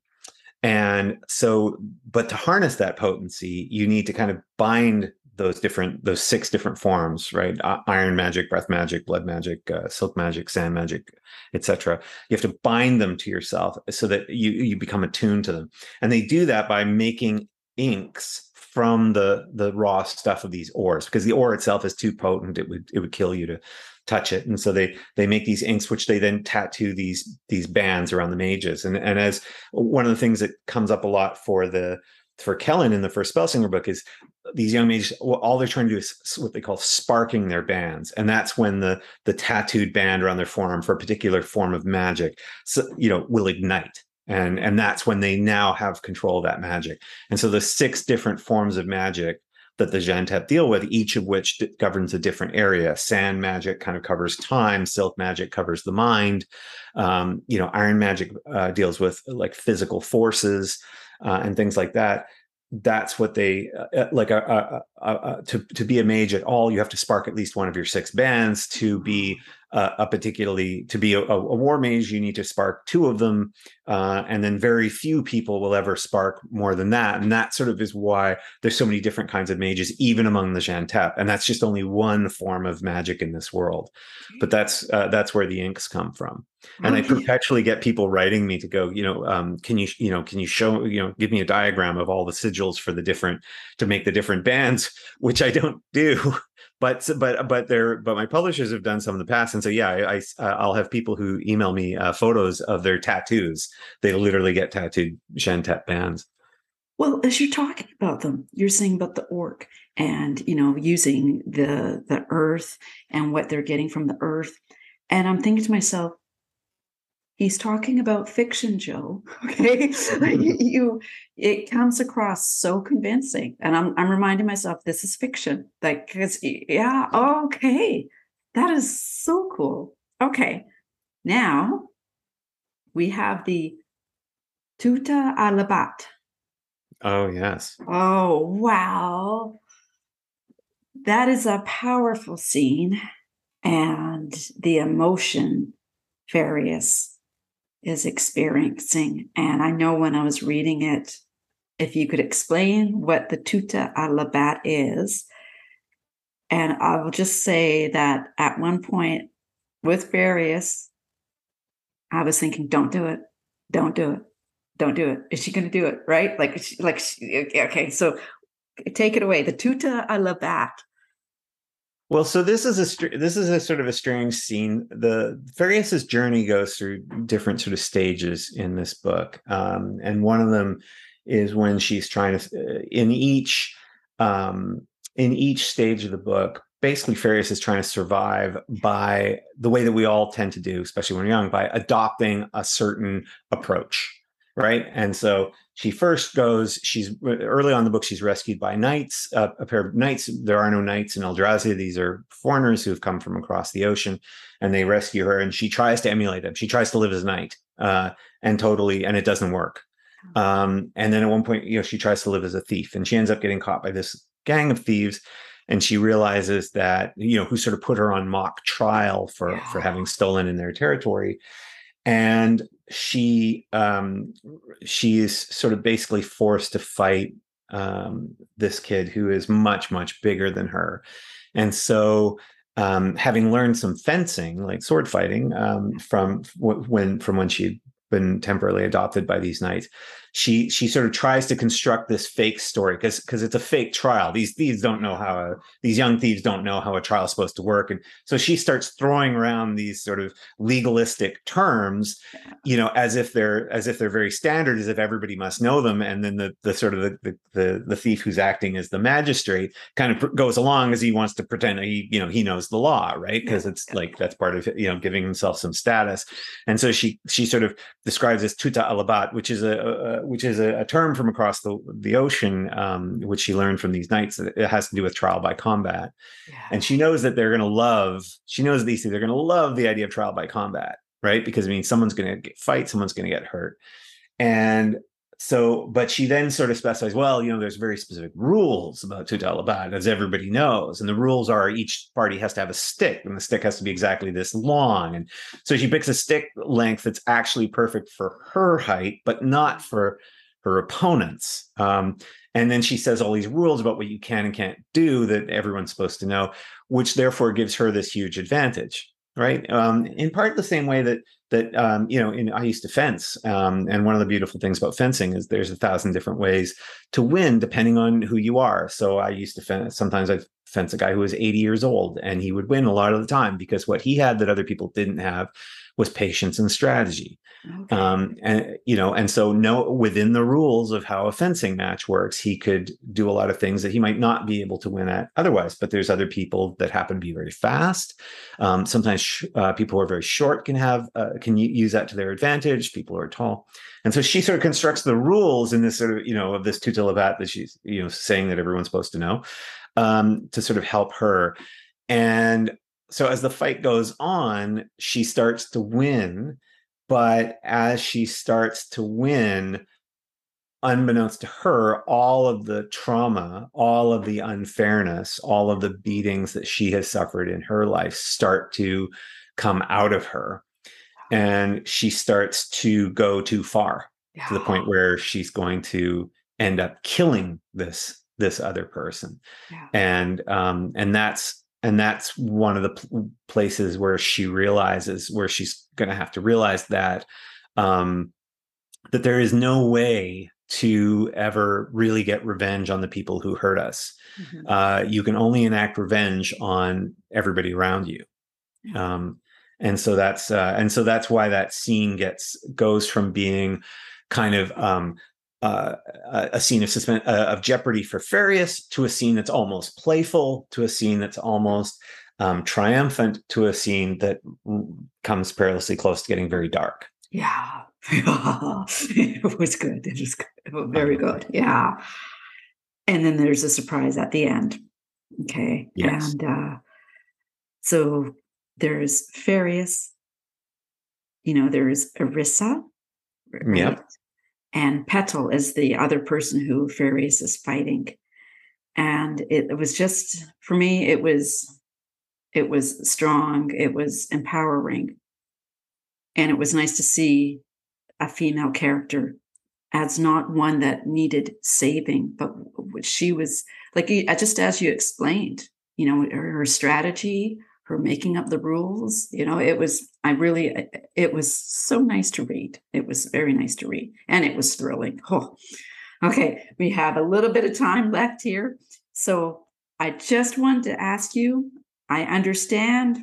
and so but to harness that potency you need to kind of bind those different those six different forms right? Iron magic breath magic blood magic uh, silk magic sand magic etc you have to bind them to yourself so that you you become attuned to them. And they do that by making inks from the the raw stuff of these ores because the ore itself is too potent. It would it would kill you to touch it. And so they they make these inks which they then tattoo these these bands around the mages. And and as one of the things that comes up a lot for the for Kellen in the first Spellslinger book is these young mages all they're trying to do is what they call sparking their bands and that's when the the tattooed band around their forearm for a particular form of magic so, you know will ignite and and that's when they now have control of that magic and so the six different forms of magic that the Jan'Tep deal with, each of which d- governs a different area. Sand magic kind of covers time, silk magic covers the mind. Um, you know, iron magic uh, deals with like physical forces uh, and things like that that's what they uh, uh like a, a, a, to to be a mage at all you have to spark at least one of your six bands to be uh, a particularly to be a, a, war mage you need to spark two of them uh, and then very few people will ever spark more than that and that sort of is why there's so many different kinds of mages even among the Jan'Tep and that's just only one form of magic in this world. But that's uh, that's where the inks come from. And. I perpetually get people writing me to go, you know, um, can you, you know, can you show, you know, give me a diagram of all the sigils for the different to make the different bands, which I don't do, but but but they're but my publishers have done some in the past, and so yeah, I, I will have people who email me uh, photos of their tattoos. They literally get tattooed Jan'Tep bands. Well, as you're talking about them, you're saying about the orc and you know using the the earth and what they're getting from the earth, and I'm thinking to myself he's talking about fiction joe okay mm-hmm. you it comes across so convincing and i'm i'm reminding myself this is fiction like because yeah okay that is so cool okay now we have the tuta alabat Oh, yes. Oh, wow. That is a powerful scene. And the emotion Ferius is experiencing. And I know when I was reading it, if you could explain what the Tuta al-Labat is. And I will just say that at one point with Ferius, I was thinking, don't do it. Don't do it. Don't do it. Is she going to do it? Right? Like, like, okay. So take it away. The Tuta al-Labat. Well, so this is a this is a sort of a strange scene. The Ferius's journey goes through different sort of stages in this book, um, and one of them is when she's trying to uh, in each um, in each stage of the book basically Ferius is trying to survive by the way that we all tend to do, especially when we're young, by adopting a certain approach. Right. And so she first goes, she's early on in the book, she's rescued by knights, uh, a pair of knights. There are no knights in Eldrazi. These are foreigners who have come from across the ocean and they rescue her and she tries to emulate them. She tries to live as a knight uh, and totally, and it doesn't work. Um, and then at one point, you know, she tries to live as a thief and she ends up getting caught by this gang of thieves and she realizes that you know who sort of put her on mock trial for yeah. for having stolen in their territory and she um she is sort of basically forced to fight um this kid who is much much bigger than her. And so um having learned some fencing like sword fighting um from when from when she'd been temporarily adopted by these knights she she sort of tries to construct this fake story because because it's a fake trial. These thieves don't know how a, these young thieves don't know how a trial is supposed to work, and so she starts throwing around these sort of legalistic terms, you know, as if they're as if they're very standard, as if everybody must know them. And then the the sort of the the the, the thief who's acting as the magistrate kind of goes along as he wants to pretend he you know he knows the law, right? Because it's like that's part of you know giving himself some status. And so she she sort of describes this tuta alabat, which is a, a which is a, a, term from across the, the ocean, um, which she learned from these knights. It has to do with trial by combat. Yeah. And she knows that they're going to love, she knows these they're going to love the idea of trial by combat, right? Because I mean, someone's going to fight, someone's going to get hurt. And so, but she then sort of specifies, well, you know, there's very specific rules about Tutalabad, as everybody knows. And the rules are each party has to have a stick, and the stick has to be exactly this long. And so she picks a stick length that's actually perfect for her height, but not for her opponents. Um, and then she says all these rules about what you can and can't do that everyone's supposed to know, which therefore gives her this huge advantage right? Um, in part the same way that that um, you know, in, I used to fence, um, and one of the beautiful things about fencing is there's a thousand different ways to win depending on who you are. So I used to fence. Sometimes I fence a guy who was 80 years old, and he would win a lot of the time because what he had that other people didn't have was patience and strategy. Okay. Um, and you know, and so no, within the rules of how a fencing match works, he could do a lot of things that he might not be able to win at otherwise. But there's other people that happen to be very fast. Um, sometimes sh- uh, people who are very short can have uh, can use that to their advantage. People who are tall, and so she sort of constructs the rules in this sort of you know of this tutelabat that she's you know saying that everyone's supposed to know um, to sort of help her. And so as the fight goes on, she starts to win but as she starts to win, unbeknownst to her, all of the trauma, all of the unfairness, all of the beatings that she has suffered in her life start to come out of her. And she starts to go too far yeah. to the point where she's going to end up killing this this other person. Yeah. And um and that's and that's one of the pl- places where she realizes where she's going to have to realize that um, that there is no way to ever really get revenge on the people who hurt us. Mm-hmm. Uh, you can only enact revenge on everybody around you. Um, and so that's uh, and so that's why that scene gets goes from being kind of um, uh, a scene of suspense uh, of jeopardy for Ferius to a scene that's almost playful to a scene that's almost um, triumphant to a scene that comes perilously close to getting very dark. Yeah, it was good. It was good. very good. Yeah, and then there's a surprise at the end. Okay, yes. and uh, so there's Ferius. You know, there's Arissa. Right? Yep and Petal is the other person who Ferius is fighting. And it, it was just for me, it was it was strong, it was empowering. And it was nice to see a female character as not one that needed saving, but she was like just as you explained, you know, her strategy, her making up the rules, you know, it was, I really, it was so nice to read. It was very nice to read and it was thrilling. Oh, okay. We have a little bit of time left here. So I just wanted to ask you I understand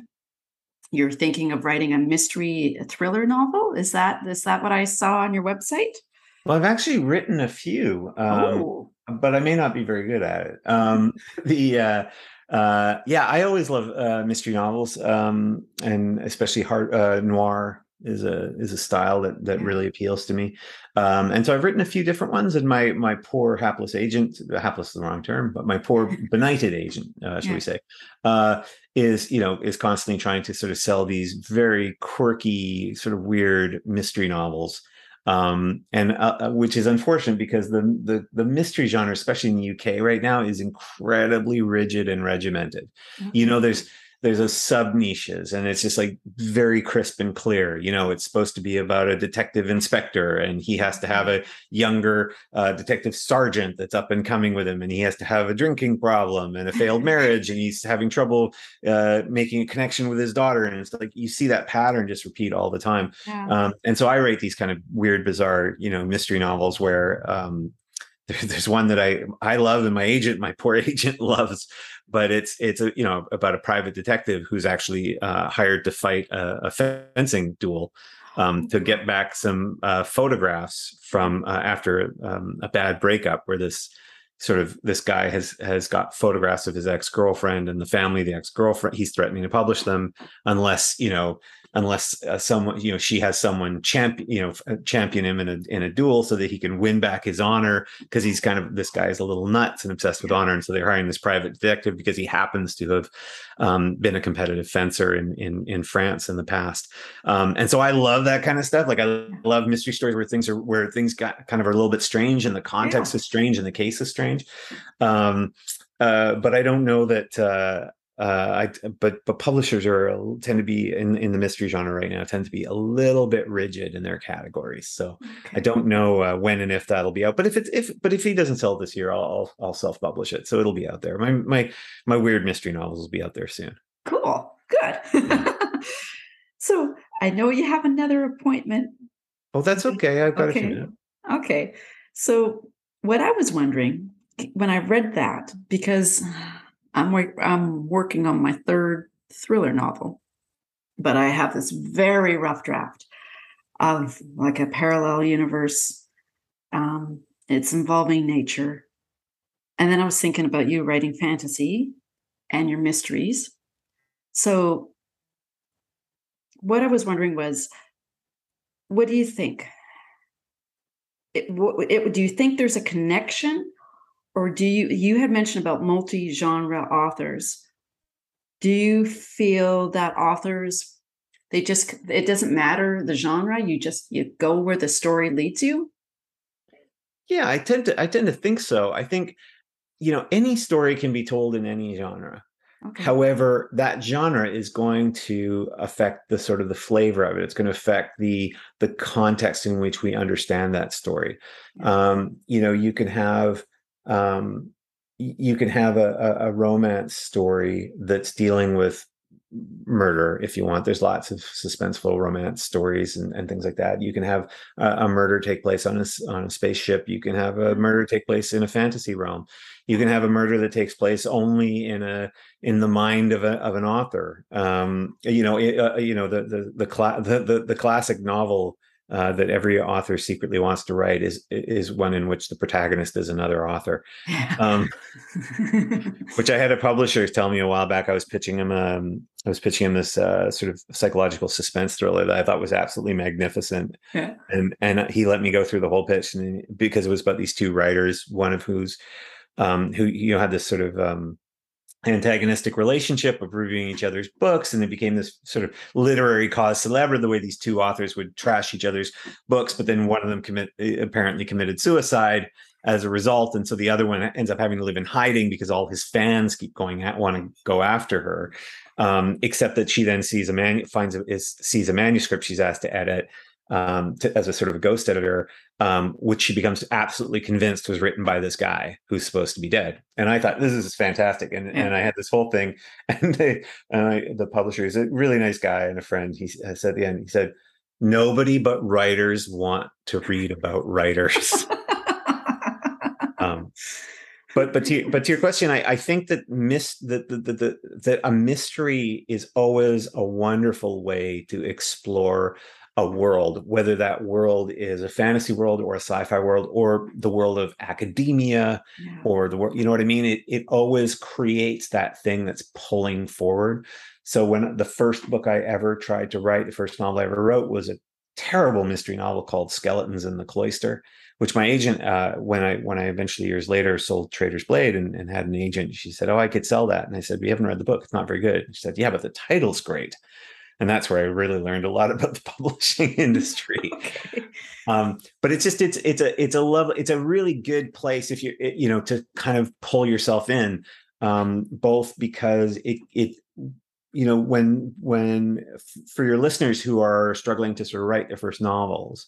you're thinking of writing a mystery thriller novel. Is that is that what I saw on your website? Well, I've actually written a few, um, but I may not be very good at it. Um, the uh, uh, yeah, I always love uh, mystery novels, um, and especially hard uh, noir is a is a style that that really appeals to me. Um, and so I've written a few different ones. And my my poor hapless agent, hapless is the wrong term, but my poor benighted agent, uh, shall yeah. we say, uh, is you know is constantly trying to sort of sell these very quirky, sort of weird mystery novels. Um, and uh, uh which is unfortunate because the, the the mystery genre, especially in the UK right now, is incredibly rigid and regimented. Mm-hmm. You know, there's there's a sub niches and it's just like very crisp and clear. You know it's supposed to be about a detective inspector and he has to have a younger uh, detective sergeant that's up and coming with him and he has to have a drinking problem and a failed marriage and he's having trouble uh, making a connection with his daughter and it's like you see that pattern just repeat all the time. Yeah. um, and so i write these kind of weird bizarre you know mystery novels where um, there's one that I I love and my agent, my poor agent loves, but it's it's a, you know about a private detective who's actually uh, hired to fight a, a fencing duel um, to get back some uh, photographs from uh, after um, a bad breakup where this sort of this guy has has got photographs of his ex-girlfriend and the family the ex-girlfriend he's threatening to publish them unless you know unless uh, someone you know she has someone champ you know champion him in a in a duel so that he can win back his honor because he's kind of this guy is a little nuts and obsessed with honor and so they're hiring this private detective because he happens to have um, been a competitive fencer in in in France in the past. Um, and so I love that kind of stuff like I love mystery stories where things are where things got kind of a little bit strange and the context yeah. is strange and the case is strange. Um, uh, but I don't know that uh, uh, I but but publishers are tend to be in in the mystery genre right now tend to be a little bit rigid in their categories. So okay. I don't know uh, when and if that'll be out. But if it's if but if he doesn't sell this year, I'll I'll, self publish it. So it'll be out there. My my my weird mystery novels will be out there soon. Cool. Good. so I know you have another appointment. Oh, that's okay. I've got okay. a few minutes. Okay. So what I was wondering when I read that because I'm I'm working on my third thriller novel, but I have this very rough draft of like a parallel universe. Um, it's involving nature, and then I was thinking about you writing fantasy and your mysteries. So, what I was wondering was, what do you think? It, it, do you think there's a connection or do you you had mentioned about multi-genre authors. Do you feel that authors they just it doesn't matter the genre you just you go where the story leads you? Yeah i tend to i tend to think so. I think you know any story can be told in any genre. Okay. however that genre is going to affect the sort of the flavor of it. It's going to affect the the context in which we understand that story. Yeah. um you know you can have um, you can have a, a, romance story that's dealing with murder if you want. There's lots of suspenseful romance stories and, and things like that. You can have a, a, murder take place on a, on a spaceship. You can have a mm-hmm. murder take place in a fantasy realm. You can have a murder that takes place only in a in the mind of, a, of an author. Um, you know uh, you know the the the, cla- the the the classic novel uh, that every author secretly wants to write is is one in which the protagonist is another author. Um, which I had a publisher tell me a while back. I was pitching him um, I was pitching him this uh, sort of psychological suspense thriller that I thought was absolutely magnificent, yeah. and and he let me go through the whole pitch, and because it was about these two writers, one of whose um, who you know had this sort of antagonistic relationship of reviewing each other's books and it became this sort of literary cause celebre the way these two authors would trash each other's books but then one of them commit apparently committed suicide as a result and so the other one ends up having to live in hiding because all his fans keep going at want to go after her um, except that she then sees a man finds a, is, sees a manuscript she's asked to edit um, to, as a sort of a ghost editor, um, which she becomes absolutely convinced was written by this guy who's supposed to be dead. And I thought this is fantastic, and yeah. and I had this whole thing, and they and I, the publisher is a really nice guy and a friend. He said at the end, he said, "Nobody but writers want to read about writers." um, but but to but to your question, I, I think that miss that the, the, the, that a mystery is always a wonderful way to explore a world, whether that world is a fantasy world or a sci-fi world or the world of academia yeah. or the world, you know what I mean? It it always creates that thing that's pulling forward. So when the first book I ever tried to write, the first novel I ever wrote was a terrible mystery novel called Skeletons in the Cloister, which my agent, uh, when I when I eventually years later sold Traitor's Blade and, and had an agent, she said, "Oh, I could sell that," and I said, "We haven't read the book; it's not very good." she said, "Yeah, but the title's great." And that's where I really learned a lot about the publishing industry. okay. um, but it's just it's it's a it's a love it's a really good place if you you know to kind of pull yourself in, um, both because it it you know when when for your listeners who are struggling to sort of write their first novels,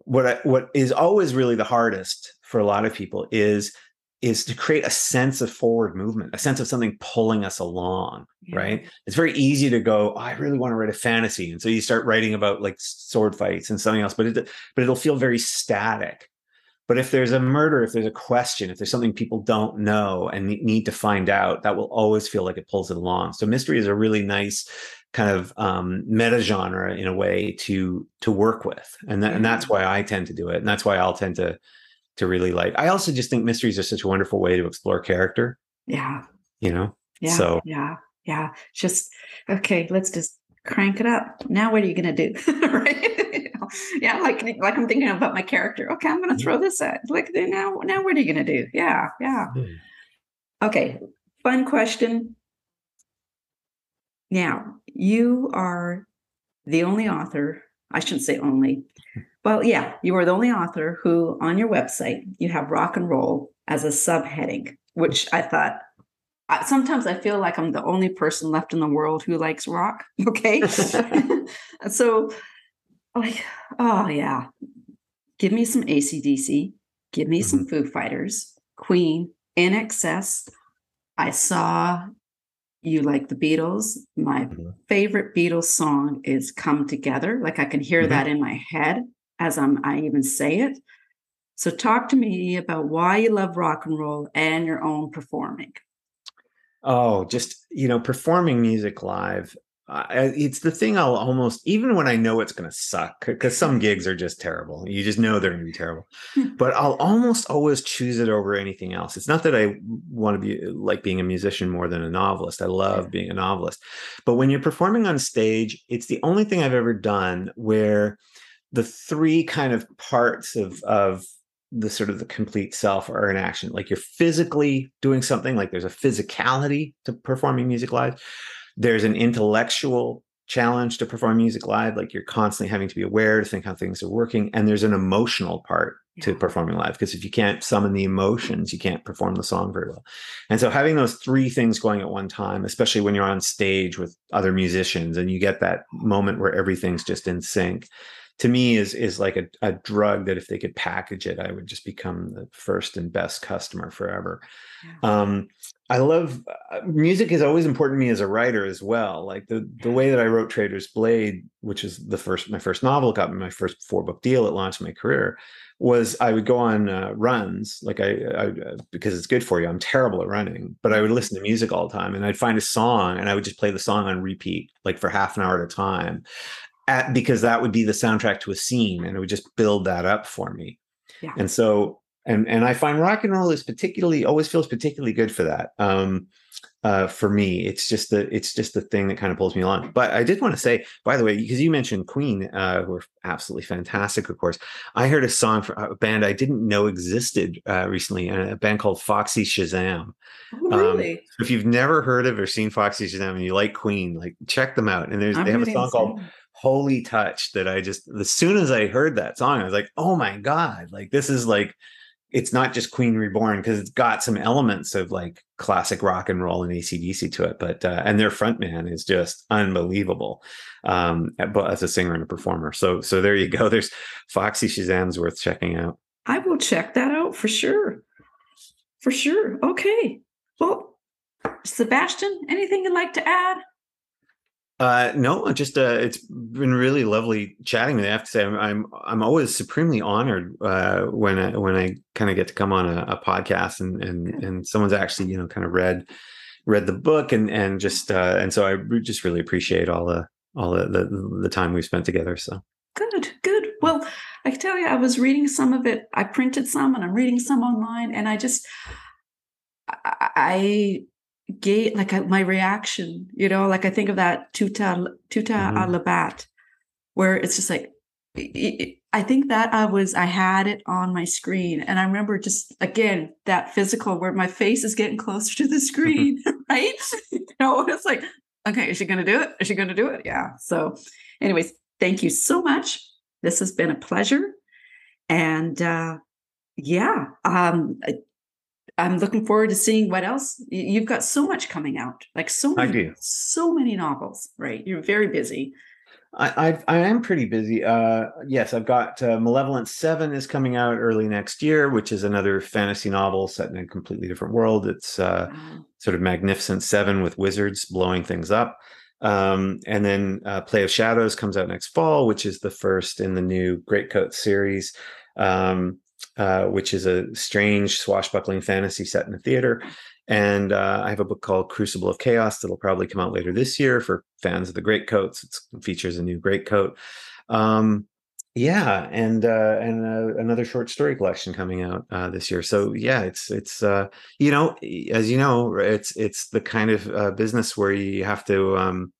what I, what is always really the hardest for a lot of people is is to create a sense of forward movement, a sense of something pulling us along, yeah. right? It's very easy to go, oh, I really want to write a fantasy. And so you start writing about like sword fights and something else, but it but it'll feel very static. But if there's a murder, if there's a question, if there's something people don't know and need to find out, that will always feel like it pulls it along. So mystery is a really nice kind of um, meta genre in a way to to work with, and that, and that's why I tend to do it, and that's why I'll tend to to really like. I also just think mysteries are such a wonderful way to explore character. Yeah. You know? Yeah. So yeah. Yeah. Just okay, let's just crank it up. Now what are you gonna do? right? yeah, like like I'm thinking about my character. Okay, I'm gonna mm-hmm. throw this at like now now what are you gonna do? Yeah, yeah. Hmm. Okay. Fun question. Now, you are the only author, I shouldn't say only, well, yeah, you are the only author who on your website you have rock and roll as a subheading, which I thought sometimes I feel like I'm the only person left in the world who likes rock. Okay. so, like, oh, yeah. Give me some ACDC, give me mm-hmm. some Foo Fighters, Queen, INXS. I saw you like the Beatles. My mm-hmm. favorite Beatles song is Come Together. Like I can hear mm-hmm. that in my head as I'm, I even say it. So, talk to me about why you love rock and roll and your own performing. Oh, just you know, performing music live. Uh, it's the thing I'll almost even when I know it's going to suck because some gigs are just terrible. You just know they're going to be terrible, but I'll almost always choose it over anything else. It's not that I want to be like being a musician more than a novelist. I love being a novelist, but when you're performing on stage, it's the only thing I've ever done where the three kind of parts of of the sort of the complete self are in action like you're physically doing something like there's a physicality to performing music live there's an intellectual challenge to perform music live like you're constantly having to be aware to think how things are working and there's an emotional part yeah. to performing live because if you can't summon the emotions you can't perform the song very well and so having those three things going at one time especially when you're on stage with other musicians and you get that moment where everything's just in sync to me is is like a, a drug that if they could package it, I would just become the first and best customer forever. Um, I love uh, music is always important to me as a writer as well. Like the the way that I wrote Traitor's Blade, which is the first my first novel, got me my first four book deal. It launched my career. Was I would go on uh, runs like I, I uh, because it's good for you. I'm terrible at running, but I would listen to music all the time, and I'd find a song and I would just play the song on repeat, like for half an hour at a time at, because that would be the soundtrack to a scene and it would just build that up for me. Yeah. And so and and I find rock and roll is particularly always feels particularly good for that. Um, uh, for me, it's just the it's just the thing that kind of pulls me along. But I did want to say, by the way, because you mentioned Queen, uh, who are absolutely fantastic, of course. I heard a song for a band I didn't know existed uh, recently, a band called Foxy Shazam. Oh, really? Um, if you've never heard of or seen Foxy Shazam and you like Queen, like check them out. And there's I'm they have a song called Holy Touch that I just as soon as I heard that song, I was like, oh my god, like this is like it's not just Queen Reborn because it's got some elements of like classic rock and roll and ACDC to it, but uh, and their frontman is just unbelievable, um, as a singer and a performer. So so there you go. There's Foxy Shazam's worth checking out. I will check that out for sure, for sure. Okay, well, Sebastien, anything you'd like to add? Uh, no, just uh, it's been really lovely chatting with you. I have to say, I'm I'm, I'm always supremely honored uh, when I when I kind of get to come on a, a, podcast and and and someone's actually you know kind of read read the book and and just uh, and so I just really appreciate all the all the, the the time we've spent together. So good, good. Well, I can tell you, I was reading some of it. I printed some, and I'm reading some online, and I just I gate like my reaction you know like i think of that tuta tuta mm-hmm. labat where it's just like i think that i was i had it on my screen and i remember just again that physical where my face is getting closer to the screen right? You know it's like okay is she gonna do it? Is she gonna do it? Yeah so anyways thank you so much. This has been a pleasure and uh yeah um I'm looking forward to seeing what else you've got. So much coming out, like so many, so many novels. Right, you're very busy. I I've, I am pretty busy. Uh, yes, I've got uh, Malevolent Seven is coming out early next year, which is another fantasy novel set in a completely different world. It's uh, wow. sort of Magnificent Seven with wizards blowing things up. Um, and then uh, Play of Shadows comes out next fall, which is the first in the new Greatcoat series. Um, uh, which is a strange swashbuckling fantasy set in a theater. And uh, I have a book called Crucible of Chaos that'll probably come out later this year for fans of the Greatcoats. it features a new Greatcoat. Um, yeah, and uh, and uh, another short story collection coming out uh, this year. So yeah, it's it's uh, you know as you know it's it's the kind of uh, business where you have to um,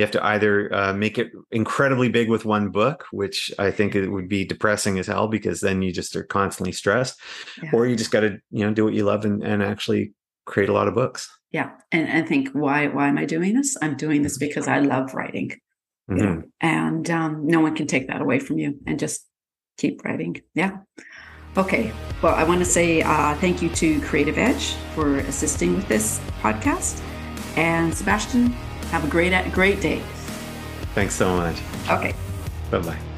you have to either uh, make it incredibly big with one book, which I think it would be depressing as hell because then you just are constantly stressed, yeah. or you just got to you know do what you love and, and actually create a lot of books. Yeah, and I think why why am I doing this? I'm doing this because I love writing, mm-hmm. you know, mm-hmm. and um, no one can take that away from you, and just keep writing. Yeah. Okay. Well, I want to say uh, thank you to Creative Edge for assisting with this podcast, and Sebastien have a great, great day. Thanks so much. Okay. Bye bye.